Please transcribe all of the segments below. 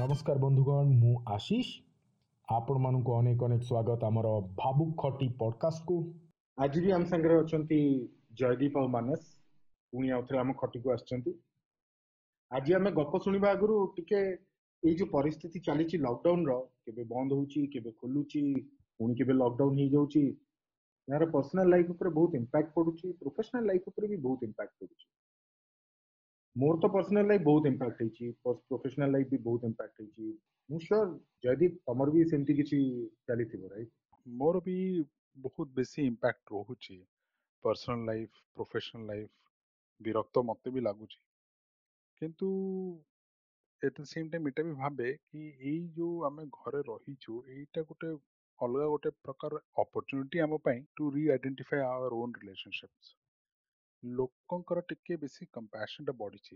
ନମସ୍କାର ବନ୍ଧୁଗଣ ମୁଁ ଆଶିଷ ଆପଣମାନଙ୍କୁ ଅନେକ ଅନେକ ସ୍ୱାଗତ ଆମର ଭାବୁକ ଖଟି ପଡକାଷ୍ଟକୁ ଆଜି ବି ଆମ ସାଙ୍ଗରେ ଅଛନ୍ତି ଜୟଦୀପ ଆଉ ମାନସ ପୁଣି ଆଉ ଥରେ ଆମ ଖଟିକୁ ଆସିଛନ୍ତି ଆଜି ଆମେ ଗପ ଶୁଣିବା ଆଗରୁ ଟିକେ ଏଇ ଯୋଉ ପରିସ୍ଥିତି ଚାଲିଛି ଲକଡାଉନର କେବେ ବନ୍ଦ ହଉଛି କେବେ ଖୋଲୁଛି ପୁଣି କେବେ ଲକଡାଉନ ହେଇଯାଉଛି ଏହାର ପର୍ସନାଲ ଲାଇଫ ଉପରେ ବହୁତ ଇମ୍ପାକ୍ଟ ପଡୁଛି ପ୍ରୋଫେସନାଲ ଲାଇଫ ଉପରେ ବି ବହୁତ ଇମ୍ପାକ୍ଟ ପଡୁଛି ମୋର ତ ପର୍ସନାଲ ଲାଇଫ ବହୁତ ଇମ୍ପାକ୍ଟ ହେଇଛି ପ୍ରୋଫେସନାଲ ଲାଇଫ ବି ବହୁତ ଇମ୍ପାକ୍ଟ ହେଇଛି ମୁଁ ସିଓର ଜୟଦୀପ ତମର ବି ସେମିତି କିଛି ଚାଲିଥିବ ରାଇଟ ମୋର ବି ବହୁତ ବେଶୀ ଇମ୍ପାକ୍ଟ ରହୁଛି ପର୍ସନାଲ ଲାଇଫ ପ୍ରୋଫେସନାଲ ଲାଇଫ ବିରକ୍ତ ମୋତେ ବି ଲାଗୁଛି କିନ୍ତୁ ଏଟ୍ ଦ ସେମ୍ ଟାଇମ୍ ଏଇଟା ବି ଭାବେ କି ଏଇ ଯେଉଁ ଆମେ ଘରେ ରହିଛୁ ଏଇଟା ଗୋଟେ ଅଲଗା ଗୋଟେ ପ୍ରକାର ଅପରଚୁନିଟି ଆମ ପାଇଁ ଟୁ ରି ଆଇଡେଣ୍ଟିଫାଏ ଆୱାର ଓନ୍ ରିଲେସନସିପ୍ସ ଲୋକଙ୍କର ଟିକେ ବେଶୀ କମ୍ପାସନଟା ବଢ଼ିଛି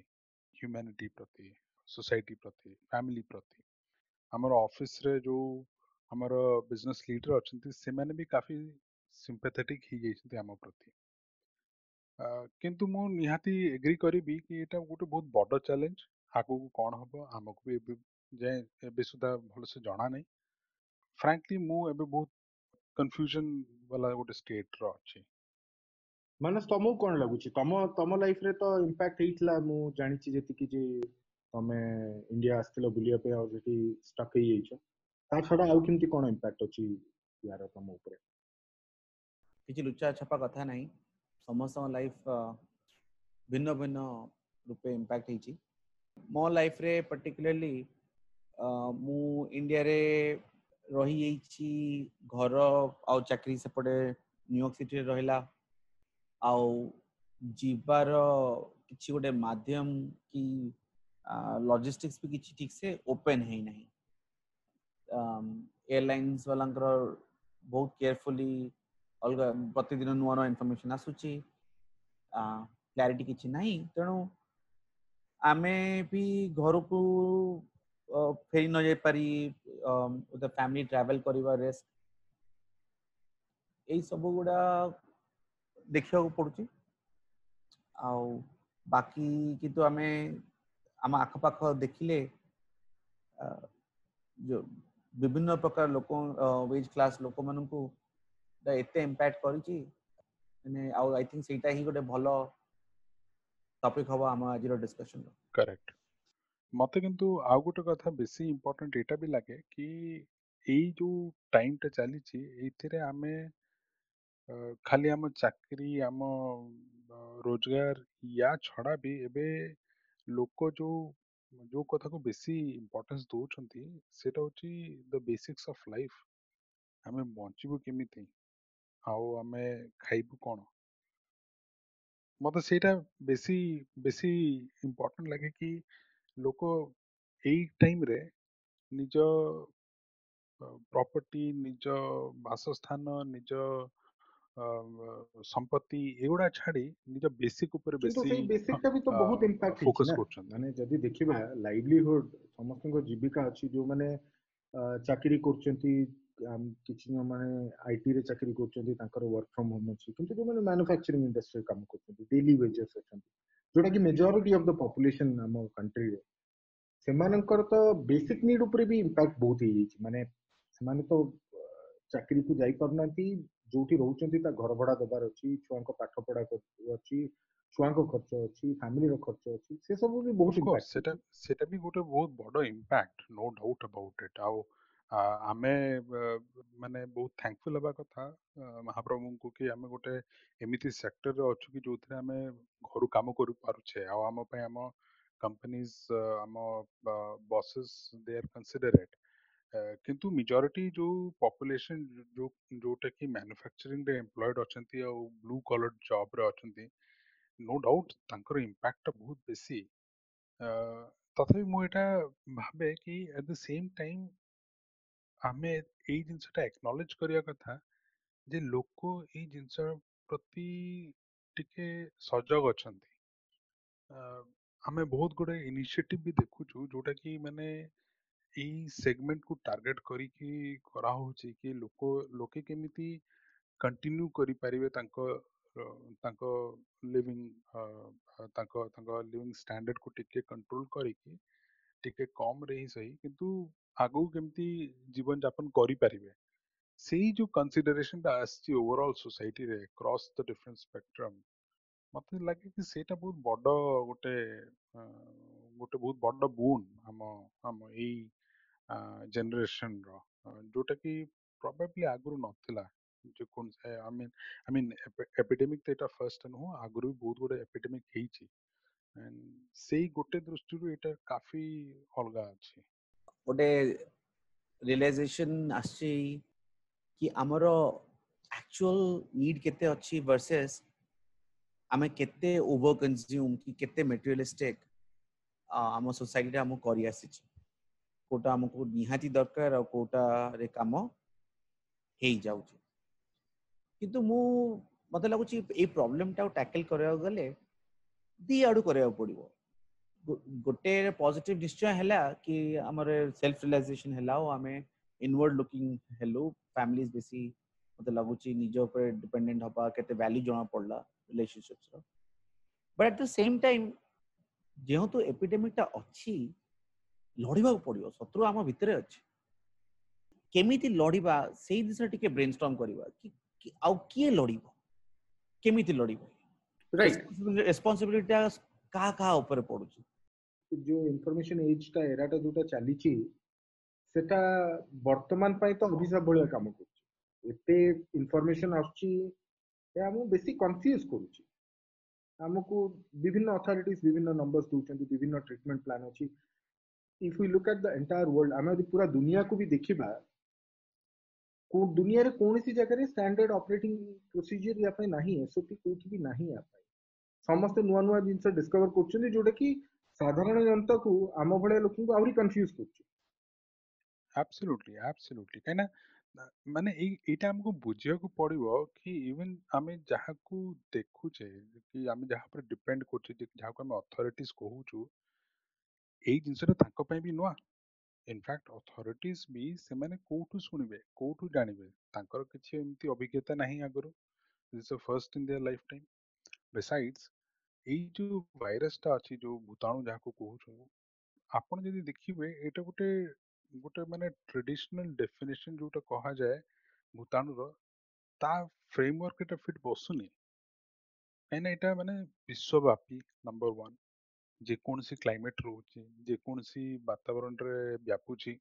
ହ୍ୟୁମାନିଟି ପ୍ରତି ସୋସାଇଟି ପ୍ରତି ଫ୍ୟାମିଲି ପ୍ରତି ଆମର ଅଫିସରେ ଯେଉଁ ଆମର ବିଜନେସ୍ ଲିଡର ଅଛନ୍ତି ସେମାନେ ବି କାଫି ସିମ୍ପାଥେଟିକ୍ ହେଇଯାଇଛନ୍ତି ଆମ ପ୍ରତି ଆ, କିନ୍ତୁ ମୁଁ ନିହାତି ଏଗ୍ରି କରିବି କି ଏଇଟା ଗୋଟେ ବହୁତ ବଡ଼ ଚ୍ୟାଲେଞ୍ଜ ଆଗକୁ କ'ଣ ହେବ ଆମକୁ ବି ଏବେ ଯାଏଁ ଏବେ ସୁଦ୍ଧା ଭଲସେ ଜଣା ନାହିଁ ଫ୍ରାଙ୍କଲି ମୁଁ ଏବେ ବହୁତ କନଫ୍ୟୁଜନ୍ ବାଲା ଗୋଟେ ଷ୍ଟେଟ୍ର ଅଛି ମାନସ ତମକୁ କଣ ଲାଗୁଛି ତମ ତମ ଲାଇଫରେ ତ ଇମ୍ପାକ୍ଟ ହେଇଥିଲା ମୁଁ ଜାଣିଛି ଯେତିକି ଯେ ତମେ ଇଣ୍ଡିଆ ଆସିଥିଲ ବୁଲିବା ପାଇଁ ଆଉ ସେଠି ଷ୍ଟକ୍ ହେଇଯାଇଛ ତା ଛଡା ଆଉ କେମିତି କଣ ଇମ୍ପାକ୍ଟ ଅଛି ୟାର ତମ ଉପରେ କିଛି ଲୁଚା ଛପା କଥା ନାହିଁ ସମସ୍ତଙ୍କ ଲାଇଫ ଭିନ୍ନ ଭିନ୍ନ ରୂପେ ଇମ୍ପାକ୍ଟ ହେଇଛି ମୋ ଲାଇଫରେ ପର୍ଟିକୁଲାରଲି ମୁଁ ଇଣ୍ଡିଆରେ ରହିଯାଇଛି ଘର ଆଉ ଚାକିରି ସେପଟେ ନ୍ୟୁୟର୍କ ସିଟିରେ ରହିଲା आवार किसी गोटे मध्यम कि लजिस्टिक्स भी किसी ठीक से ओपेन है ना एयरलाइंस वाला बहुत केयरफुली अलग प्रतिदिन नुआ नुआ इनफर्मेसन आसूची क्लारीटी किसी ना तेणु आम भी घर को फेरी न जापारी फैमिली ट्रावेल कर सब गुड़ा ଦେଖିବାକୁ ପଡୁଛି ଆଉ ବାକି କିନ୍ତୁ ଆମେ ଆମ ଆଖପାଖ ଦେଖିଲେ ବିଭିନ୍ନ ପ୍ରକାର ଲୋକ ୱେଜ୍ କ୍ଲାସ୍ ଲୋକମାନଙ୍କୁ ଏତେ ଇମ୍ପାକ୍ଟ କରିଛି ମାନେ ଆଉ ଆଇ ଥିଙ୍କ ସେଇଟା ହିଁ ଗୋଟେ ଭଲ ଟପିକ୍ ହବ ଆମ ଆଜିର ଡିସ୍କସନର କରେକ୍ଟ ମତେ କିନ୍ତୁ ଆଉ ଗୋଟେ କଥା ବେଶୀ ଇମ୍ପୋର୍ଟାଣ୍ଟ ଏଇଟା ବି ଲାଗେ କି ଏଇ ଯୋଉ ଟାଇମଟା ଚାଲିଛି ଏଇଥିରେ ଆମେ ଅ, ଖାଲି ଆମ ଚାକିରି, ଆମ ଅ, ରୋଜଗାର ୟା ଛଡ଼ା ବି ଏବେ ଲୋକ ଯୋଉ ଯୋଉ କଥାକୁ ବେଶୀ ଇମ୍ପୋର୍ଟାନ୍ସ ଦଉଛନ୍ତି ସେଇଟା ହଉଛି ଦ ବେସିକ୍ସ ଅଫ ଲାଇଫ। ଆମେ ବଞ୍ଚିବୁ କେମିତି? ଆଉ ଆମେ ଖାଇବୁ କଣ? ମତେ ସେଇଟା ବେଶୀ ବେଶୀ ଇମ୍ପୋର୍ଟାଣ୍ଟ ଲାଗେ କି ଲୋକ ଏଇ ଟାଇମରେ ନିଜ ପ୍ରପର୍ଟି, ନିଜ ବାସସ୍ଥାନ, ନିଜ ସମ୍ପତ୍ତି ଏଗୁଡା ଛାଡି ନିଜ ବେସିକ ଉପରେ ବେଶୀ ବେସିକଟା ବି ତ ବହୁତ ଇମ୍ପାକ୍ଟ ଫୋକସ୍ କରୁଛନ୍ତି ମାନେ ଯଦି ଦେଖିବା ଲାଇଭଲିହୁଡ୍ ସମସ୍ତଙ୍କ ଜୀବିକା ଅଛି ଯୋଉମାନେ ଚାକିରି କରୁଛନ୍ତି କିଛି ମାନେ ଆଇଟିରେ ଚାକିରି କରୁଛନ୍ତି ତାଙ୍କର ୱାର୍କ ଫ୍ରମ୍ ହୋମ୍ ଅଛି କିନ୍ତୁ ଯୋଉମାନେ ମାନୁଫ୍ୟାକ୍ଚରିଂ ଇଣ୍ଡଷ୍ଟ୍ରିରେ କାମ କରୁଛନ୍ତି ଡେଲି ୱେଜେସ୍ ଅଛନ୍ତି ଯୋଉଟାକି ମେଜରିଟି ଅଫ୍ ଦ ପପୁଲେସନ୍ ଆମ କଣ୍ଟ୍ରିରେ ସେମାନଙ୍କର ତ ବେସିକ ନିଡ୍ ଉପରେ ବି ଇମ୍ପାକ୍ଟ ବହୁତ ହେଇଯାଇଛି ମାନେ ସେମାନେ ତ ଚାକିରିକୁ ଯାଇପାରୁନାହାନ୍ତି ଯୋଉଠି ରହୁଛନ୍ତି ତା ଘର ଭଡ଼ା ଦେବାର ଅଛି ଛୁଆଙ୍କ ପାଠ ପଢା ଅଛି ଛୁଆଙ୍କ ଖର୍ଚ୍ଚ ଅଛି ଫ୍ୟାମିଲିର ଖର୍ଚ୍ଚ ଅଛି ସେ ସବୁ ବି ବହୁତ ସେଟା ସେଟା ବି ଗୋଟେ ବହୁତ ବଡ impact no doubt about it ଆଉ ଆମେ ମାନେ ବହୁତ ଥ୍ୟାଙ୍କଫୁଲ ହେବା କଥା ମହାପ୍ରଭୁଙ୍କୁ କି ଆମେ ଗୋଟେ ଏମିତି ସେକ୍ଟରରେ ଅଛୁ କି ଯୋଉଥିରେ ଆମେ ଘରୁ କାମ କରିପାରୁଛେ ଆଉ ଆମ ପାଇଁ ଆମ କମ୍ପାନୀଜ ଆମ ବସେସ୍ ଦେ ଆର୍ କନସିଡରେଟ୍ अ, किंतु मेजॉरिटी जो पॉपुलेशन जो ଯୋଉଟା କି ମ୍ୟାନୁଫ୍ୟାକ୍ଚରିଂ ରେ ଏମ୍ପ୍ଲଏଡ୍ ଅଛନ୍ତି ଆଉ ବ୍ଲୁ କଲର୍ ଜବ୍ ରେ ଅଛନ୍ତି ନୋ ଡାଉଟ୍ ତାଙ୍କର impact ଟା ବହୁତ ବେଶୀ ଅ, ତଥାପି ମୁଁ ଏଇଟା ଭାବେ କି ଆଟ୍ ଦ ସେମ୍ ଟାଇମ୍ ଆମେ ଏଇ ଜିନିଷଟା ଏକ୍ନଲେଜ୍ କରିବା କଥା ଯେ ଲୋକ ଏଇ ଜିନିଷ ପ୍ରତି ଟିକେ ସଜାଗ ଅଛନ୍ତି ଅ, ଆମେ ବହୁତ ଗୁଡେ ଇନିସିଏଟିଭ୍ ବି ଦେଖୁଛୁ ଯୋଉଟା କି ମାନେ ଏଇ ସେଗମେଣ୍ଟ କୁ ଟାର୍ଗେଟ କରିକି କରାହଉଛି କି ଲୋକ ଲୋକେ କେମିତି କଣ୍ଟିନ୍ୟୁ କରିପାରିବେ ତାଙ୍କ ତାଙ୍କ ଲିଭିଂ ତାଙ୍କ ତାଙ୍କ ଲିଭିଂ ଷ୍ଟାଣ୍ଡାର୍ଡକୁ ଟିକେ କଣ୍ଟ୍ରୋଲ କରିକି ଟିକେ କମରେ ହିଁ ସହି କିନ୍ତୁ ଆଗକୁ କେମିତି ଜୀବନଯାପନ କରିପାରିବେ ସେଇ ଯୋଉ କନସିଡରେସନଟା ଆସିଛି ଓଭରଅଲ୍ ସୋସାଇଟିରେ କ୍ରସ୍ ଦ ଡିଫରେଣ୍ଟ ସ୍ପେକ୍ଟ୍ରମ୍ ମତେ ଲାଗେ କି ସେଇଟା ବହୁତ ବଡ଼ ଗୋଟେ ଗୋଟେ ବହୁତ ବଡ଼ ବୁନ୍ ଆମ ଆମ ଏଇ జనరేషన్‌లో. ఆహ్, ଯେଉଁଟାକି ପ୍ରବେବଲି ଆଗରୁ ନଥିଲା। ଯେ କୌଣସି I mean I mean epidemic ତ ଏଇଟା ଫାର୍ଷ୍ଟ ନୁହଁ। ଆଗରୁ ବି ବହୁତ ଗୁଡାଏ ଏପିଡେମିକ୍ ହେଇଛି। ଆଣ୍ଡ ସେଇ ଗୋଟେ ଦୃଷ୍ଟିରୁ ଏଇଟା କାଫି ଅଲଗା ଅଛି। ଗୋଟେ ରିଅଲାଇଜେସନ୍ ଆସିଛି କି ଆମର ଆକ୍ଚୁଆଲ ନିଡ୍ କେତେ ଅଛି ଭର୍ସେସ୍ ଆମେ କେତେ ଓଭର କନଜ୍ୟୁମ୍ କି କେତେ ମେଟେରିଆଲିଷ୍ଟିକ୍ ଆମ ସୋସାଇଟିରେ ଆମକୁ କରିଆସିଛି କୋଉଟା ଆମକୁ ନିହାତି ଦରକାର ଆଉ କୋଉଟାରେ କାମ ହେଇଯାଉଛି କିନ୍ତୁ ମୁଁ ମୋତେ ଲାଗୁଛି ଏଇ ପ୍ରୋବ୍ଲେମଟାକୁ ଟ୍ୟାକେଲ୍ କରିବାକୁ ଗଲେ ଦି ଆଡ଼ୁ କରିବାକୁ ପଡ଼ିବ ଗୋଟେ ପଜିଟିଭ ନିଶ୍ଚୟ ହେଲା କି ଆମର ସେଲ୍ଫ ରିଲାଇଜେସନ୍ ହେଲା ଆଉ ଆମେ ଇନୱାର୍ଡ ଲୁକିଂ ହେଲୁ ଫ୍ୟାମିଲିଜ୍ ବେଶୀ ମୋତେ ଲାଗୁଛି ନିଜ ଉପରେ ଡିପେଣ୍ଡେଣ୍ଟ ହବା କେତେ ଭ୍ୟାଲ୍ୟୁ ଜଣା ପଡ଼ିଲା ରିଲେସନସିପ୍ସର but at the same time ଯେହେତୁ ଏପିଡେମିକ୍ଟା ଅଛି ଲଢ଼ିବାକୁ ପଡିବ ଶତ୍ରୁ ଆମ ଭିତରେ ଅଛି କେମିତି ଲଢ଼ିବା ସେଇ ଦିଶରେ ଟିକେ ବ୍ରେନ୍ ଷ୍ଟ୍ରଙ୍ଗ କରିବା କି ଆଉ କିଏ ଲଢ଼ିବ କେମିତି ଲଢ଼ିବ ରେସ୍ପନ୍ସିବିଲିଟିଟା କାହା କାହା ଉପରେ ପଡୁଛି ଯୋଉ ଇନଫର୍ମେସନ ଏଜଟା ଏରାଟା ଯୋଉଟା ଚାଲିଛି ସେଟା ବର୍ତ୍ତମାନ ପାଇଁ ତ ଅଭିଶାପ ଭଳିଆ କାମ କରୁଛି ଏତେ ଇନଫର୍ମେସନ ଆସୁଛି ଏହା ଆମକୁ ବେଶୀ କନଫ୍ୟୁଜ୍ କରୁଛି ଆମକୁ ବିଭିନ୍ନ ଅଥରିଟିଜ ବିଭିନ୍ନ ନମ୍ବର ଦେଉଛନ୍ତି ବିଭିନ୍ନ ଟ୍ରିଟମେଣ୍ଟ ପ୍ଲାନ୍ ଅଛି if we look at the entire world ଆମେ ଯଦି ପୁରା ଦୁନିଆକୁ ବି ଦେଖିବା କୋଉ ଦୁନିଆରେ କୌଣସି ଜାଗାରେ ଷ୍ଟାଣ୍ଡାର୍ଡ ଅପରେଟିଂ ପ୍ରୋସିଜିଅର ୟା ପାଇଁ ନାହିଁ ଏସଓପି କୋଉଠି ବି ନାହିଁ ୟା ପାଇଁ ସମସ୍ତେ ନୂଆ ନୂଆ ଜିନିଷ ଡିସ୍କଭର କରୁଛନ୍ତି ଯୋଉଟା କି ସାଧାରଣ ଜନତାକୁ ଆମ ଭଳିଆ ଲୋକଙ୍କୁ ଆହୁରି କନଫ୍ୟୁଜ କରୁଛି ଆବସଲ୍ୟୁଟଲି ଆବସଲ୍ୟୁଟଲି କାହିଁକିନା ମାନେ ଏଇ ଏଇଟା ଆମକୁ ବୁଝିବାକୁ ପଡିବ କି ଇଭେନ୍ ଆମେ ଯାହାକୁ ଦେଖୁଛେ କି ଆମେ ଯାହା ଉପରେ ଡିପେଣ୍ଡ କରୁଛେ ଯାହାକୁ ଆମେ ଅଥରିଟିଜ କହୁଛୁ ଏଇ ଜିନିଷଟା ତାଙ୍କ ପାଇଁ ବି ନୂଆ ଇନଫ୍ୟାକ୍ଟ ଅଥରିଟିଜ୍ ବି ସେମାନେ କୋଉଠୁ ଶୁଣିବେ କୋଉଠୁ ଜାଣିବେ ତାଙ୍କର କିଛି ଏମିତି ଅଭିଜ୍ଞତା ନାହିଁ ଆଗରୁ this first in their lifetime besides ଏଇ ଯୋଉ ଭାଇରସଟା ଅଛି ଯୋଉ ଭୂତାଣୁ ଯାହାକୁ କହୁଛୁ ଆପଣ ଯଦି ଦେଖିବେ ଏଇଟା ଗୋଟେ ଗୋଟେ ମାନେ ଟ୍ରେଡିସନାଲ ଡେଫିନେସନ ଯୋଉଟା କୁହାଯାଏ ଭୂତାଣୁର ତା ଫ୍ରେମୱାର୍କ ଏଟା ଫିଟ୍ ବସୁନି କାହିଁକିନା ଏଇଟା ମାନେ ବିଶ୍ୱବ୍ୟାପୀ ନମ୍ବର ୱାନ୍ ଯେକୌଣସି କ୍ଲାଇମେଟ୍ ରହୁଛି ଯେକୌଣସି ବାତାବରଣରେ ବ୍ୟାପୁଛି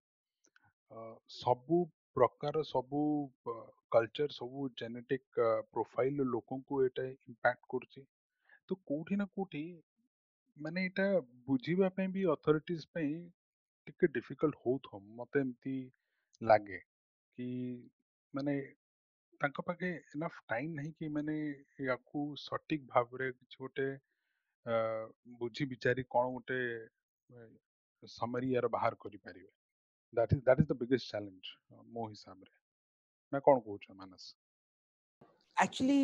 ଅ, ସବୁ ପ୍ରକାର ସବୁ କଲଚର ସବୁ ଜେନେଟିକ୍ ପ୍ରୋଫାଇଲ ଲୋକଙ୍କୁ ଏଇଟା ଇମ୍ପାକ୍ଟ କରୁଛି ତ କୋଉଠି ନା କୋଉଠି ମାନେ ଏଇଟା ବୁଝିବା ପାଇଁ ବି ଅଥରିଟିଜ ପାଇଁ ଟିକେ ଡିଫିକଲ୍ଟ ହଉଥିବ ମତେ ଏମିତି ଲାଗେ କି ମାନେ ତାଙ୍କ ପାଖେ ଏନଫ୍ ଟାଇମ୍ ନାହିଁ କି ମାନେ ୟାକୁ ସଠିକ ଭାବରେ କିଛି ଗୋଟେ ବୁଝି ବିଚାରି କ'ଣ ଗୋଟେ ସମରି ୟାର ବାହାର କରିପାରିବେ that is that is the biggest challenge ମୋ ହିସାବରେ ନା କ'ଣ କହୁଛ ମାନସ ଆକ୍ଚୁଆଲି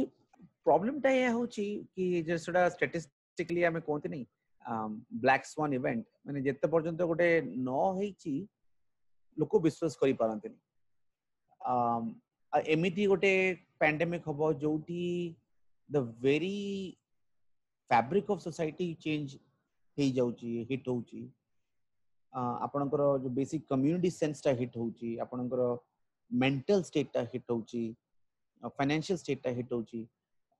ପ୍ରୋବ୍ଲେମଟା ଏହା ହେଉଛି କି ସେଟା ଷ୍ଟାଟିଷ୍ଟିକାଲି ଆମେ କୁହନ୍ତି ନାହିଁ ବ୍ଲାକ୍ ସ୍ୱାନ୍ ଇଭେଣ୍ଟ ମାନେ ଯେତେ ପର୍ଯ୍ୟନ୍ତ ଗୋଟେ ନ ହେଇଛି ଲୋକ ବିଶ୍ୱାସ କରିପାରନ୍ତିନି ଏମିତି ଗୋଟେ ପ୍ୟାଣ୍ଡେମିକ ହବ ଯୋଉଠି the very fabric of society change हो जाउची हिट होउची आपणकर बेसिक कम्युनिटी सेंसटा हिट हो आपणकर स्टेट स्टेटटा हिट होउची फाइनेंशियल स्टेटटा हिट होउची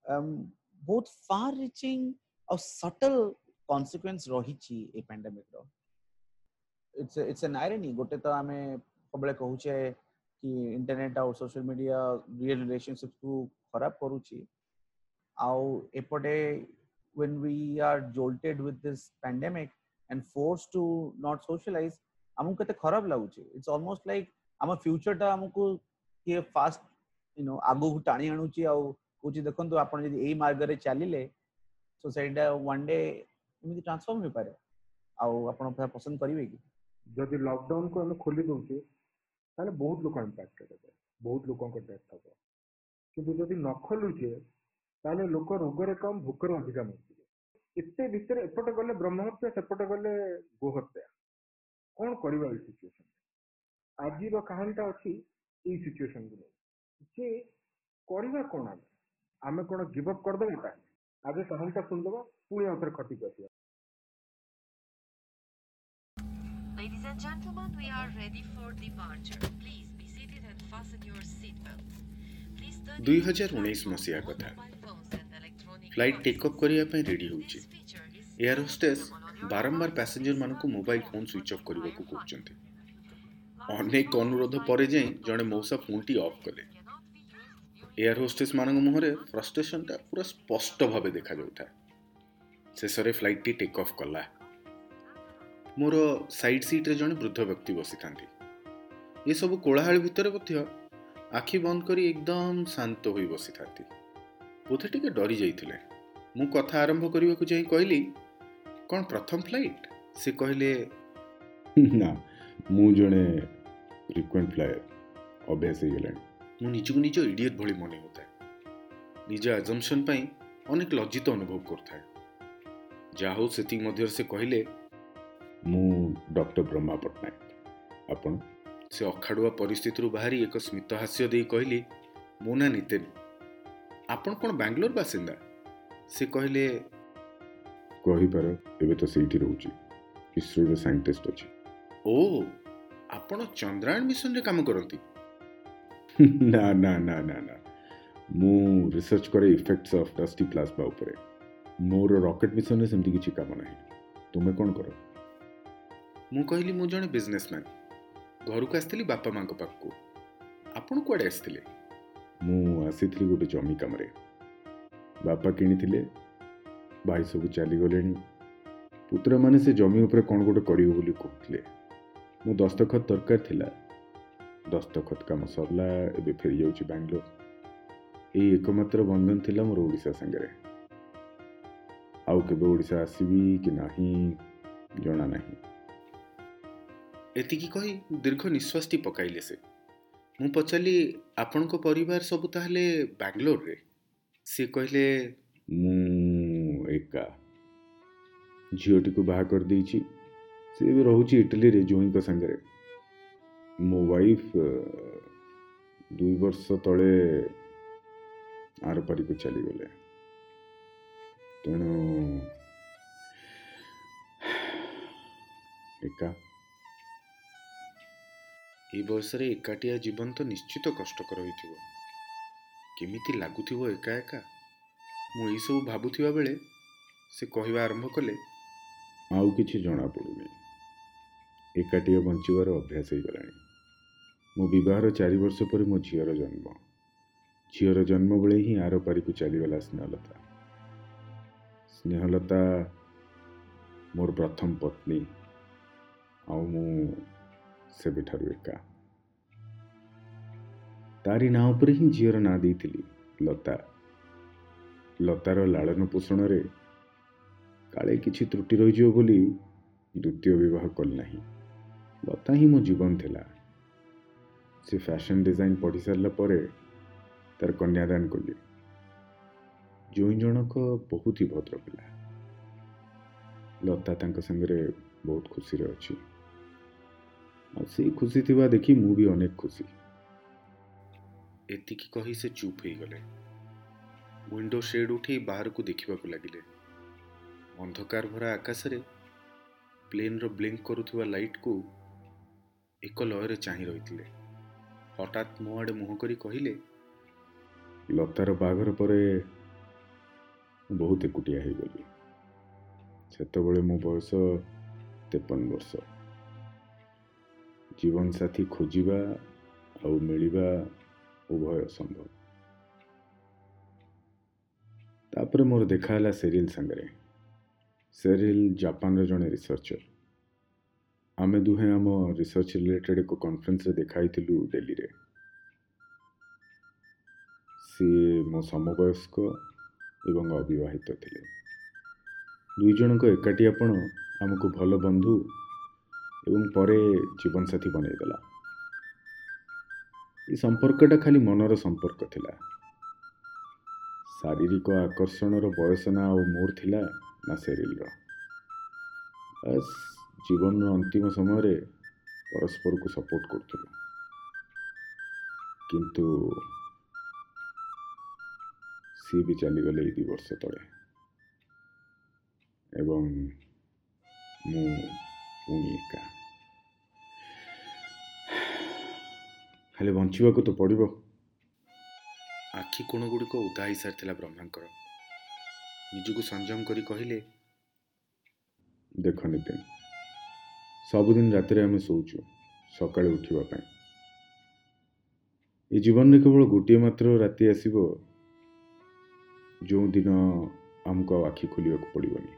बहुत far reaching a subtle consequence रहिची A pandemic it's it's an irony गोटे तो आमे सबले कहूचे कि इंटरनेट आउ सोशल मीडिया रिलेशनशिप को खराब करूची आउ when we are jolted with this pandemic and forced to not socialize ଆମକୁ କେତେ ଖରାପ ଲାଗୁଛି ଇଟ୍ସ ଅଲମୋଷ୍ଟ ଲାଇକ୍ ଆମ ଫ୍ୟୁଚରଟା ଆମକୁ କିଏ ଫାଷ୍ଟ ୟୁ ନୋ ଆଗକୁ ଟାଣି ଆଣୁଛି ଆଉ କହୁଛି ଦେଖନ୍ତୁ ଆପଣ ଯଦି ଏଇ ମାର୍ଗରେ ଚାଲିଲେ ସୋସାଇଟିଟା ୱାନ୍ ଡେ ଏମିତି ଟ୍ରାନ୍ସଫର୍ମ ହେଇପାରେ ଆଉ ଆପଣ ତାହା ପସନ୍ଦ କରିବେ କି ଯଦି ଲକଡାଉନକୁ ଆମେ ଖୋଲି ଦଉଛେ ତାହେଲେ ବହୁତ ଲୋକ ଇମ୍ପାକ୍ଟେଡ୍ ହେବେ ବହୁତ ଲୋକଙ୍କ ଡେଥ୍ ହବ କିନ୍ତୁ ଯଦି ନ ଖୋଲୁଛେ ତାହେଲେ ଲୋକ ରୋଗରେ କମ ଭୋକରେ ଅଧିକା ମରୁଥିବେ ଏତେ ଭିତରେ ଏପଟେ ଗଲେ ବ୍ରହ୍ମହତ୍ୟା ସେପଟେ ଗଲେ ଗୋହତ୍ୟା କ'ଣ କରିବା ଏଇ ସିଚୁଏସନ ଆଜିର କାହାଣୀଟା ଅଛି ଏଇ ସିଚୁଏସନକୁ ନେଇ ଯେ କରିବା କ'ଣ ଆମେ ଆମେ କ'ଣ ଗିଭଅପ୍ କରିଦେବା ତାହେଲେ ଆଗେ କାହାଣୀଟା ଶୁଣିଦେବା ପୁଣି ଆଉ ଥରେ ଖଟିକି ଆସିବା Ladies and gentlemen, we are ready for departure. Please be seated and fasten your seatbelts. ଦୁଇ ହଜାର ଉଣେଇଶ ମସିହା କଥା ଫ୍ଲାଇଟ୍ ଟେକ୍ ଅଫ୍ କରିବା ପାଇଁ ରେଡ଼ି ହେଉଛି ଏୟାର ହୋଷ୍ଟେସ୍ ବାରମ୍ବାର ପ୍ୟାସେଞ୍ଜରମାନଙ୍କୁ ମୋବାଇଲ୍ ଫୋନ୍ ସୁଇଚ୍ ଅଫ୍ କରିବାକୁ କହୁଛନ୍ତି ଅନେକ ଅନୁରୋଧ ପରେ ଯାଇ ଜଣେ ମଉସା ଫୋନ୍ଟି ଅଫ୍ କଲେ ଏୟାର ହୋଷ୍ଟେସ୍ମାନଙ୍କ ମୁହଁରେ ଫ୍ରଷ୍ଟ୍ରେସନ୍ଟା ପୁରା ସ୍ପଷ୍ଟ ଭାବେ ଦେଖାଯାଉଥାଏ ଶେଷରେ ଫ୍ଲାଇଟ୍ଟି ଟେକ୍ ଅଫ୍ କଲା ମୋର ସାଇଡ୍ ସିଟ୍ରେ ଜଣେ ବୃଦ୍ଧ ବ୍ୟକ୍ତି ବସିଥାନ୍ତି ଏସବୁ କୋଳାହଳ ଭିତରେ ମଧ୍ୟ ଆଖି ବନ୍ଦ କରି ଏକଦମ ଶାନ୍ତ ହୋଇ ବସିଥାନ୍ତି ବୋଧେ ଟିକେ ଡରି ଯାଇଥିଲେ ମୁଁ କଥା ଆରମ୍ଭ କରିବାକୁ ଯାଇ କହିଲି କ'ଣ ପ୍ରଥମ ଫ୍ଲାଇଟ୍ ସେ କହିଲେ ନା ମୁଁ ଜଣେ ଫ୍ରିକ୍ୱେଣ୍ଟ ଫ୍ଲାୟର ଅଭ୍ୟାସ ହେଇଗଲାଣି ମୁଁ ନିଜକୁ ନିଜ ଇଡ଼ିଏଟ୍ ଭଳି ମନେ ହେଉଥାଏ ନିଜ ଆଜମ୍ପସନ୍ ପାଇଁ ଅନେକ ଲଜ୍ଜିତ ଅନୁଭବ କରୁଥାଏ ଯାହା ହଉ ସେତିକି ମଧ୍ୟରେ ସେ କହିଲେ ମୁଁ ଡକ୍ଟର ବ୍ରହ୍ମା ପଟ୍ଟନାୟକ ଆପଣ ସେ ଅଖାଡ଼ୁଆ ପରିସ୍ଥିତିରୁ ବାହାରି ଏକ ସ୍ମିତ ହାସ୍ୟ ଦେଇ କହିଲି ମୋ ନାଁ ନିତେନ୍ ଆପଣ କ'ଣ ବାଙ୍ଗାଲୋର ବାସିନ୍ଦା ସେ କହିଲେ କହିପାର ଏବେ ତ ସେଇଠି ରହୁଛି ଇସ୍ରୋରେ ସାଇଣ୍ଟିଷ୍ଟ ଅଛି ଓ ଆପଣ ଚନ୍ଦ୍ରାୟଣ ମିଶନରେ କାମ କରନ୍ତି ନା ନା ନା ନା ନା ମୁଁ ରିସର୍ଚ୍ଚ କରେ ଇଫେକ୍ଟସ୍ ଅଫ୍ ଡଷ୍ଟି ପ୍ଲାଜମା ଉପରେ ମୋର ରକେଟ୍ ମିଶନରେ ସେମିତି କିଛି କାମ ନାହିଁ ତୁମେ କ'ଣ କର ମୁଁ କହିଲି ମୁଁ ଜଣେ ବିଜନେସମ୍ୟାନ୍ ଘରକୁ ଆସିଥିଲି ବାପା ମାଆଙ୍କ ପାଖକୁ ଆପଣ କୁଆଡ଼େ ଆସିଥିଲେ ମୁଁ ଆସିଥିଲି ଗୋଟେ ଜମି କାମରେ ବାପା କିଣିଥିଲେ ଭାଇ ସବୁ ଚାଲିଗଲେଣି ପୁତ୍ରମାନେ ସେ ଜମି ଉପରେ କ'ଣ ଗୋଟେ କରିବ ବୋଲି କହୁଥିଲେ ମୁଁ ଦସ୍ତଖତ ଦରକାର ଥିଲା ଦସ୍ତଖତ କାମ ସରିଲା ଏବେ ଫେରିଯାଉଛି ବାଙ୍ଗଲୋର ଏଇ ଏକମାତ୍ର ବନ୍ଧନ ଥିଲା ମୋର ଓଡ଼ିଶା ସାଙ୍ଗରେ ଆଉ କେବେ ଓଡ଼ିଶା ଆସିବି କି ନାହିଁ ଜଣା ନାହିଁ ଏତିକି କହି ଦୀର୍ଘ ନିଶ୍ୱାସଟି ପକାଇଲେ ସେ ମୁଁ ପଚାରିଲି ଆପଣଙ୍କ ପରିବାର ସବୁ ତାହେଲେ ବାଙ୍ଗଲୋରରେ ସିଏ କହିଲେ ମୁଁ ଏକା ଝିଅଟିକୁ ବାହା କରିଦେଇଛି ସେ ଏବେ ରହୁଛି ଇଟାଲୀରେ ଜୋଇଙ୍କ ସାଙ୍ଗରେ ମୋ ୱାଇଫ୍ ଦୁଇ ବର୍ଷ ତଳେ ଆରପାରିକୁ ଚାଲିଗଲେ ତେଣୁ ଏକା ଏଇ ବୟସରେ ଏକାଟିଆ ଜୀବନ ତ ନିଶ୍ଚିତ କଷ୍ଟକର ହୋଇଥିବ କେମିତି ଲାଗୁଥିବ ଏକା ଏକା ମୁଁ ଏଇସବୁ ଭାବୁଥିବା ବେଳେ ସେ କହିବା ଆରମ୍ଭ କଲେ ଆଉ କିଛି ଜଣାପଡ଼ୁନି ଏକାଟିଆ ବଞ୍ଚିବାର ଅଭ୍ୟାସ ହୋଇଗଲାଣି ମୋ ବିବାହର ଚାରି ବର୍ଷ ପରେ ମୋ ଝିଅର ଜନ୍ମ ଝିଅର ଜନ୍ମ ବେଳେ ହିଁ ଆର ପାରିକୁ ଚାଲିଗଲା ସ୍ନେହଲତା ସ୍ନେହଲତା ମୋର ପ୍ରଥମ ପତ୍ନୀ ଆଉ ମୁଁ ସେବେଠାରୁ ଏକା ତାରି ନାଁ ଉପରେ ହିଁ ଝିଅର ନାଁ ଦେଇଥିଲି ଲତା ଲତାର ଲାଳନ ପୋଷଣରେ କାଳେ କିଛି ତ୍ରୁଟି ରହିଯିବ ବୋଲି ଦ୍ୱିତୀୟ ବିବାହ କଲି ନାହିଁ ଲତା ହିଁ ମୋ ଜୀବନ ଥିଲା ସେ ଫ୍ୟାସନ୍ ଡିଜାଇନ୍ ପଢ଼ି ସାରିଲା ପରେ ତାର କନ୍ୟାଦାନ କଲି ଜୋଇଁ ଜଣକ ବହୁତ ହି ଭଦ୍ର ପିଲା ଲତା ତାଙ୍କ ସାଙ୍ଗରେ ବହୁତ ଖୁସିରେ ଅଛି ଆଉ ସେଇ ଖୁସି ଥିବା ଦେଖି ମୁଁ ବି ଅନେକ ଖୁସି ଏତିକି କହି ସେ ଚୁପ୍ ହୋଇଗଲେ ୱିଣ୍ଡୋ ସେଡ୍ ଉଠାଇ ବାହାରକୁ ଦେଖିବାକୁ ଲାଗିଲେ ଅନ୍ଧକାର ଭରା ଆକାଶରେ ପ୍ଲେନ୍ର ବ୍ଲିଙ୍କ କରୁଥିବା ଲାଇଟ୍କୁ ଏକ ଲୟରେ ଚାହିଁ ରହିଥିଲେ ହଠାତ୍ ମୋ ଆଡ଼େ ମୁହଁ କରି କହିଲେ ଲତାର ବାହାଘର ପରେ ମୁଁ ବହୁତ ଏକୁଟିଆ ହୋଇଗଲି ସେତେବେଳେ ମୋ ବୟସ ତେପନ ବର୍ଷ ଜୀବନସାଥୀ ଖୋଜିବା ଆଉ ମିଳିବା ଉଭୟ ସମ୍ଭବ ତାପରେ ମୋର ଦେଖା ହେଲା ସେରିଲ ସାଙ୍ଗରେ ସେରିଲ ଜାପାନର ଜଣେ ରିସର୍ଚର ଆମେ ଦୁହେଁ ଆମ ରିସର୍ଚ ରିଲେଟେଡ଼୍ ଏକ କନଫରେନ୍ସରେ ଦେଖା ହେଇଥିଲୁ ଡେଲିରେ ସିଏ ମୋ ସମବୟସ୍କ ଏବଂ ଅବିବାହିତ ଥିଲେ ଦୁଇ ଜଣଙ୍କ ଏକାଠି ଆପଣ ଆମକୁ ଭଲ ବନ୍ଧୁ ଏବଂ ପରେ ଜୀବନସାଥୀ ବନେଇଦେଲା ଏ ସମ୍ପର୍କଟା ଖାଲି ମନର ସମ୍ପର୍କ ଥିଲା ଶାରୀରିକ ଆକର୍ଷଣର ବୟସ ନା ଆଉ ମୋର ଥିଲା ନା ସେରିଲର ବାସ୍ ଜୀବନର ଅନ୍ତିମ ସମୟରେ ପରସ୍ପରକୁ ସପୋର୍ଟ କରୁଥିଲୁ କିନ୍ତୁ ସିଏ ବି ଚାଲିଗଲେ ଏଇ ଦୁଇ ବର୍ଷ ତଳେ ଏବଂ ମୁଁ ପୁଣି ଏକା ହେଲେ ବଞ୍ଚିବାକୁ ତ ପଡ଼ିବ ଆଖି କୋଣ ଗୁଡ଼ିକ ଉଦା ହେଇସାରିଥିଲା ବ୍ରହ୍ମାଙ୍କର ନିଜକୁ ସଂଯମ କରି କହିଲେ ଦେଖ ନିତ୍ୟ ସବୁଦିନ ରାତିରେ ଆମେ ଶୋଉଛୁ ସକାଳେ ଉଠିବା ପାଇଁ ଏ ଜୀବନରେ କେବଳ ଗୋଟିଏ ମାତ୍ର ରାତି ଆସିବ ଯେଉଁଦିନ ଆମକୁ ଆଉ ଆଖି ଖୋଲିବାକୁ ପଡ଼ିବନି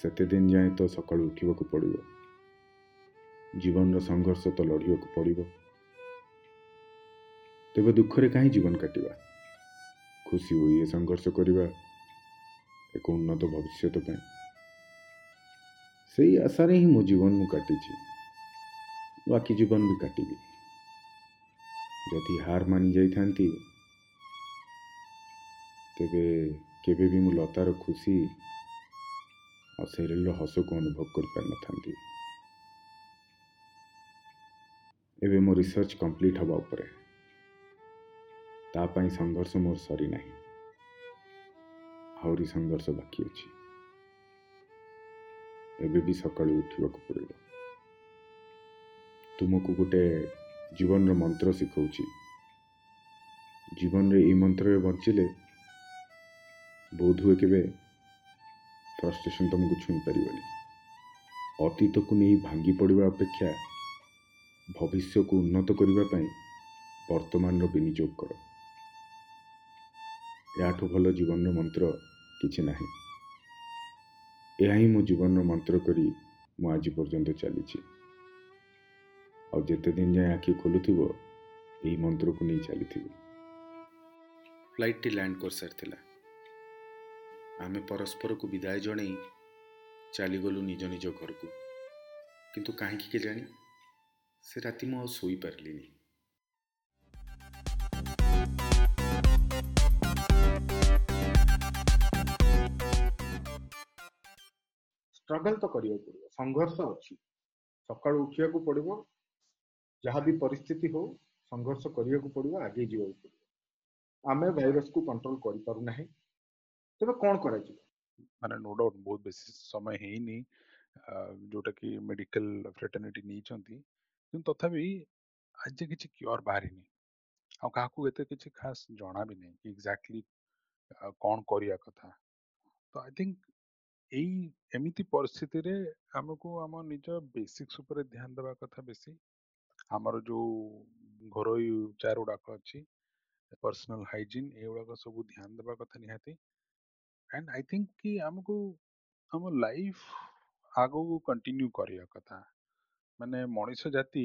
ସେତେଦିନ ଯାଏଁ ତ ସକାଳୁ ଉଠିବାକୁ ପଡ଼ିବ ଜୀବନର ସଂଘର୍ଷ ତ ଲଢ଼ିବାକୁ ପଡ଼ିବ ତେବେ ଦୁଃଖରେ କାହିଁ ଜୀବନ କାଟିବା ଖୁସି ହୋଇ ଏ ସଂଘର୍ଷ କରିବା ଏକ ଉନ୍ନତ ଭବିଷ୍ୟତ ପାଇଁ ସେଇ ଆଶାରେ ହିଁ ମୋ ଜୀବନ ମୁଁ କାଟିଛି ବାକି ଜୀବନ ବି କାଟିବି ଯଦି ହାର ମାନି ଯାଇଥାନ୍ତି ତେବେ କେବେ ବି ମୁଁ ଲତାର ଖୁସି ଆଉ ଶରୀରର ହସକୁ ଅନୁଭବ କରିପାରିନଥାନ୍ତି ଏବେ ମୋ ରିସର୍ଚ୍ଚ କମ୍ପ୍ଲିଟ୍ ହେବା ଉପରେ ତା ପାଇଁ ସଂଘର୍ଷ ମୋର ସରିନାହିଁ ଆହୁରି ସଂଘର୍ଷ ବାକି ଅଛି ଏବେ ବି ସକାଳୁ ଉଠିବାକୁ ପଡ଼ିବ ତୁମକୁ ଗୋଟେ ଜୀବନର ମନ୍ତ୍ର ଶିଖାଉଛି ଜୀବନରେ ଏଇ ମନ୍ତ୍ରରେ ବଞ୍ଚିଲେ ବୋଧହୁଏ କେବେ ଫ୍ରଷ୍ଟ୍ରେସନ୍ ତୁମକୁ ଛୁଇଁ ପାରିବନି ଅତୀତକୁ ନେଇ ଭାଙ୍ଗି ପଡ଼ିବା ଅପେକ୍ଷା ଭବିଷ୍ୟକୁ ଉନ୍ନତ କରିବା ପାଇଁ ବର୍ତ୍ତମାନର ବିନିଯୋଗ କର ଏହାଠୁ ଭଲ ଜୀବନର ମନ୍ତ୍ର କିଛି ନାହିଁ ଏହା ହିଁ ମୋ ଜୀବନର ମନ୍ତ୍ର କରି ମୁଁ ଆଜି ପର୍ଯ୍ୟନ୍ତ ଚାଲିଛି ଆଉ ଯେତେଦିନ ଯାଏଁ ଆଖି ଖୋଲୁଥିବ ଏହି ମନ୍ତ୍ରକୁ ନେଇ ଚାଲିଥିବି ଫ୍ଲାଇଟ୍ଟି ଲ୍ୟାଣ୍ଡ କରିସାରିଥିଲା ଆମେ ପରସ୍ପରକୁ ବିଦାୟ ଜଣାଇ ଚାଲିଗଲୁ ନିଜ ନିଜ ଘରକୁ କିନ୍ତୁ କାହିଁକି କେଜାଣି Se ratimo sui Berlini. Struggle ତ କରିବାକୁ ପଡ଼ିବ ସଂଘର୍ଷ ଅଛି ସକାଳୁ ଉଠିବାକୁ ପଡ଼ିବ ଯାହା ବି ପରିସ୍ଥିତି ହଉ ସଂଘର୍ଷ କରିବାକୁ ପଡ଼ିବ ଆଗେଇ ଯିବାକୁ ପଡ଼ିବ ଆମେ ଭାଇରସକୁ କଣ୍ଟ୍ରୋଲ କରିପାରୁନାହିଁ ତେବେ କ'ଣ କରାଯିବ ମାନେ ନୋ ଡାଉଟ୍ ବହୁତ ବେଶୀ ସମୟ ହେଇନି ଯୋଉଟାକି ମେଡିକାଲ ଫ୍ରେଟର୍ନିଟି ନେଇଛନ୍ତି तथापि आज किसी क्योर बाहर बाहरी आते कि खास जना भी नहीं कि एक्जाक्टली कौन करिया कथा तो आई थिंक यही एमती परिस्थिति आम को आम निज बेसिक्स ध्यान देवा कथा बेसी आमर जो घर उपचार गुड़ाक अच्छी पर्सनल हाइजीन युवाक सब ध्यान देवा कथा निहाती एंड आई थिंक कि आम को लाइफ आग को कंटिन्यू करिया कथा ମାନେ ମଣିଷ ଜାତି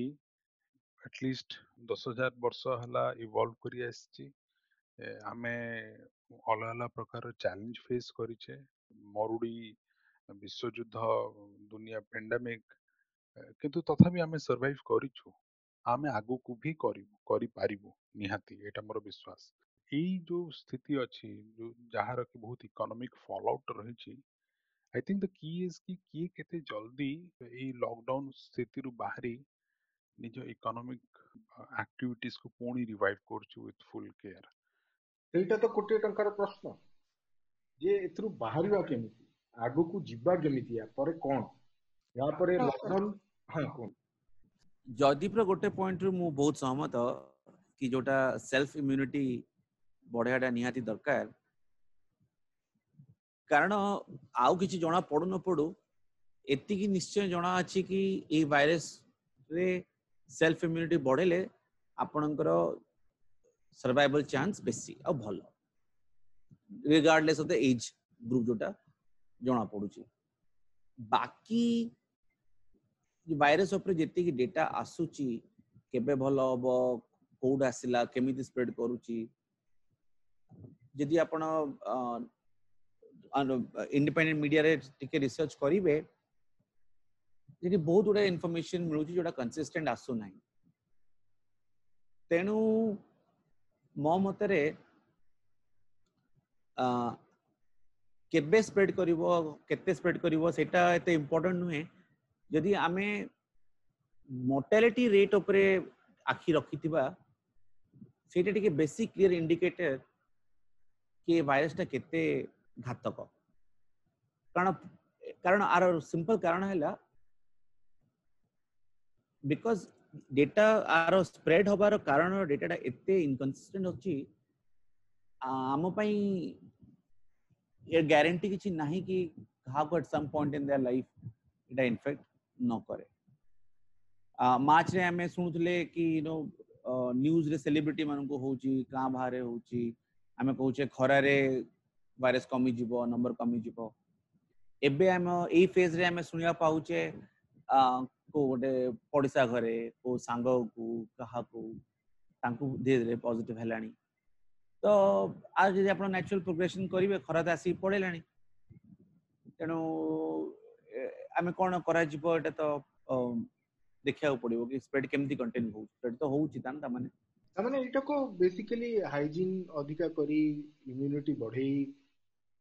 ଆଟଲିଷ୍ଟ ଦଶ ହଜାର ବର୍ଷ ହେଲା ଇଭଲ୍ଭ କରି ଆସିଛି ଆମେ ଅଲଗା ଅଲଗା ପ୍ରକାର ଚ୍ୟାଲେଞ୍ଜ ଫେସ୍ କରିଛେ ମରୁଡ଼ି ବିଶ୍ୱଯୁଦ୍ଧ ଦୁନିଆ ପେଣ୍ଡାମିକ୍ କିନ୍ତୁ ତଥାପି ଆମେ ସର୍ଭାଇଭ୍ କରିଛୁ ଆମେ ଆଗକୁ ବି କରିବୁ କରିପାରିବୁ ନିହାତି ଏଇଟା ମୋର ବିଶ୍ୱାସ ଏଇ ଯୋଉ ସ୍ଥିତି ଅଛି ଯୋଉ ଯାହାର କି ବହୁତ ଇକୋନୋମିକ୍ ଫଲ୍ ରହିଛି I think the key is कि କିଏ କେତେ ଜଲ୍ଦି ଏଇ ଲକଡାଉନ୍ ସ୍ଥିତିରୁ ବାହାରି ନିଜ ଇକୋନୋମିକ୍ ଆକ୍ଟିଭିଟିଜକୁ ପୁଣି ରିଭାଇଭ୍ କରୁଛି ୱିଥ୍ ଫୁଲ୍ କେୟାର ସେଇଟା ତ କୋଟିଏ ଟଙ୍କାର ପ୍ରଶ୍ନ ଯେ ଏଥିରୁ ବାହାରିବା କେମିତି ଆଗକୁ ଯିବା କେମିତି ୟା ପରେ କ'ଣ ୟା ପରେ ଲକଡାଉନ୍ ହଁ କୁହନ୍ତୁ ଜୟଦୀପର ଗୋଟେ ପଏଣ୍ଟରୁ ମୁଁ ବହୁତ ସହମତ କି ଯୋଉଟା ସେଲ୍ଫ ଇମ୍ୟୁନିଟି ବଢେଇବାଟା ନିହାତି ଦରକାର କାରଣ ଆଉ କିଛି ଜଣା ପଡୁ ନ ପଡୁ ଏତିକି ନିଶ୍ଚୟ ଜଣା ଅଛି କି ଏଇ ଭାଇରସରେ ସେଲ୍ଫ ଇମ୍ୟୁନିଟି ବଢେଇଲେ ଆପଣଙ୍କର ସର୍ଭାଇଭାଲ ଚାନ୍ସ ବେଶୀ ଆଉ ଭଲ regardless of the age group ଯୋଉଟା ଜଣା ପଡୁଛି ବାକି ଭାଇରସ୍ ଉପରେ ଯେତିକି ଡେଟା ଆସୁଛି କେବେ ଭଲ ହବ କୋଉଠୁ ଆସିଲା କେମିତି ସ୍ପ୍ରେଡ୍ କରୁଛି ଯଦି ଆପଣ અનો ઇન્ડિપેન્ડન્ટ મીડિયા રે ટીકે રિસર્ચ કરીબે જે બહુત બડા ઇન્ફોર્મેશન મિલુ છી જોડા કન્સિસ્ટન્ટ આસુ નહી તેણુ મોમતરે આ કે બે સ્પ્રેડ કરીબો કેતે સ્પ્રેડ કરીબો સેટા ઇત ઇમ્પોર્ટન્ટ ન હોય જોદી અમે મોર્ટેલિટી રેટ ઓપરે આખી રાખીતિબા સેટા ટીકે બેસિકલીયર ઇન્ડિકેટર કે વાયરસ તા કેતે घातक कारण कारण आर सिंपल कारण है बिकज डेटा आर स्प्रेड हबार कारण डेटाटा एत इनकनसीस्टेन्ट अच्छी आमपाई ये ग्यारंटी किसी ना कि at some point in their life इटा इनफेक्ट न करे मार्च रे आम शुणुले कि नो न्यूज रे सेलिब्रिटी मान को हूँ क्या बाहर हूँ आम कहे खरारे ভাইরস কমিଯିব ନମ୍ବର କମିଯିବ ଏବେ ଆମେ ଏଇ ଫେଜ୍ରେ ଆମେ ଶୁଣିବାକୁ ପାଉଛେ କୋଉ ଗୋଟେ ପଡିଶା ଘରେ କୋଉ ସାଙ୍ଗକୁ କାହାକୁ ତାଙ୍କୁ ଧୀରେ ଧୀରେ ପଜିଟିଭ ହେଲାଣି ତ ଆଉ ଯଦି ଆପଣ ନ୍ୟାଚୁରାଲ ପ୍ରୋଗ୍ରେସନ କରିବେ ଖରା ତ ଆସିକି ପଳେଇଲାଣି ତେଣୁ ଆମେ କ'ଣ କରାଯିବ ଏଇଟା ତ ଦେଖିବାକୁ ପଡିବ କି ସ୍ପ୍ରେଡ୍ କେମିତି କଣ୍ଟେନ୍ ହଉଛି ସ୍ପ୍ରେଡ୍ ତ ହଉଛି ତାହେଲେ ତାମାନେ ତାମାନେ ଏଇଟାକୁ ବେସିକାଲି ହାଇଜିନ୍ ଅଧିକା କରି ଇମ୍ୟୁନିଟି ବଢେଇ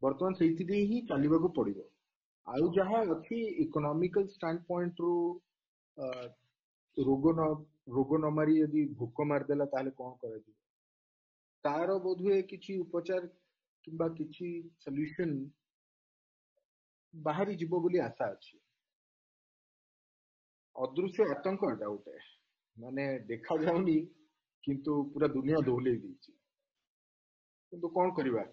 ବର୍ତ୍ତମାନ ସେଇଥିରେ ହିଁ ଚାଲିବାକୁ ପଡିବ ଆଉ ଯାହା ଅଛି ଇକୋନୋମିକାଲ ଷ୍ଟାଣ୍ଡ ପଏଣ୍ଟରୁ ରୋଗ ନ ରୋଗ ନ ମାରି ଯଦି ଭୋକ ମାରିଦେଲା ତାହେଲେ କ'ଣ କରାଯିବ ତାର ବୋଧହୁଏ କିଛି ଉପଚାର କିମ୍ବା କିଛି ସଲ୍ୟୁସନ୍ ବାହାରି ଯିବ ବୋଲି ଆଶା ଅଛି ଅଦୃଶ୍ୟ ଆତଙ୍କ ଏଇଟା ଗୋଟେ ମାନେ ଦେଖାଯାଉନି କିନ୍ତୁ ପୁରା ଦୁନିଆ ଦୋହଲେଇ ଦେଇଛି କିନ୍ତୁ କ'ଣ କରିବା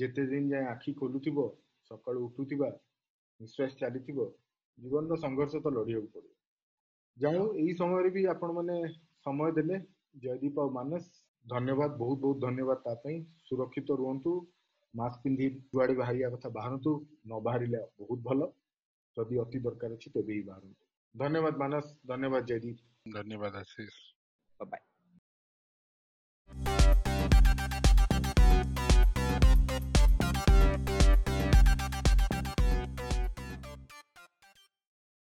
ଯେତେଦିନ ଯାଏ ଆଖି ଖୋଲୁଥିବ, ସକାଳୁ ଉଠୁଥିବା, ନିଶ୍ୱାସ ଚାଲିଥିବ, ଜୀବନର ସଂଘର୍ଷ ତ ଲଢ଼ିବାକୁ ପଡ଼ିବ । ଯାହାହେଉ ଏଇ ସମୟରେ ବି ଆପଣମାନେ ସମୟ ଦେଲେ ଜୟଦୀପ ଆଉ ମାନସ ଧନ୍ୟବାଦ ବହୁତ ବହୁତ ଧନ୍ୟବାଦ ତା ପାଇଁ ସୁରକ୍ଷିତ ରୁହନ୍ତୁ ମାସ୍କ ପିନ୍ଧି ଯୁଆଡ଼େ ବାହାରିବା କଥା ବାହାରନ୍ତୁ ନ ବାହାରିଲେ ବହୁତ ଭଲ ଯଦି ଅତି ଦରକାର ଅଛି ତେବେ ହିଁ ବାହାରନ୍ତୁ ଧନ୍ୟବାଦ ମାନସ ଧନ୍ୟବାଦ ଜୟଦୀପ ଧନ୍ୟବାଦ ଆଶିଷ ବାଏ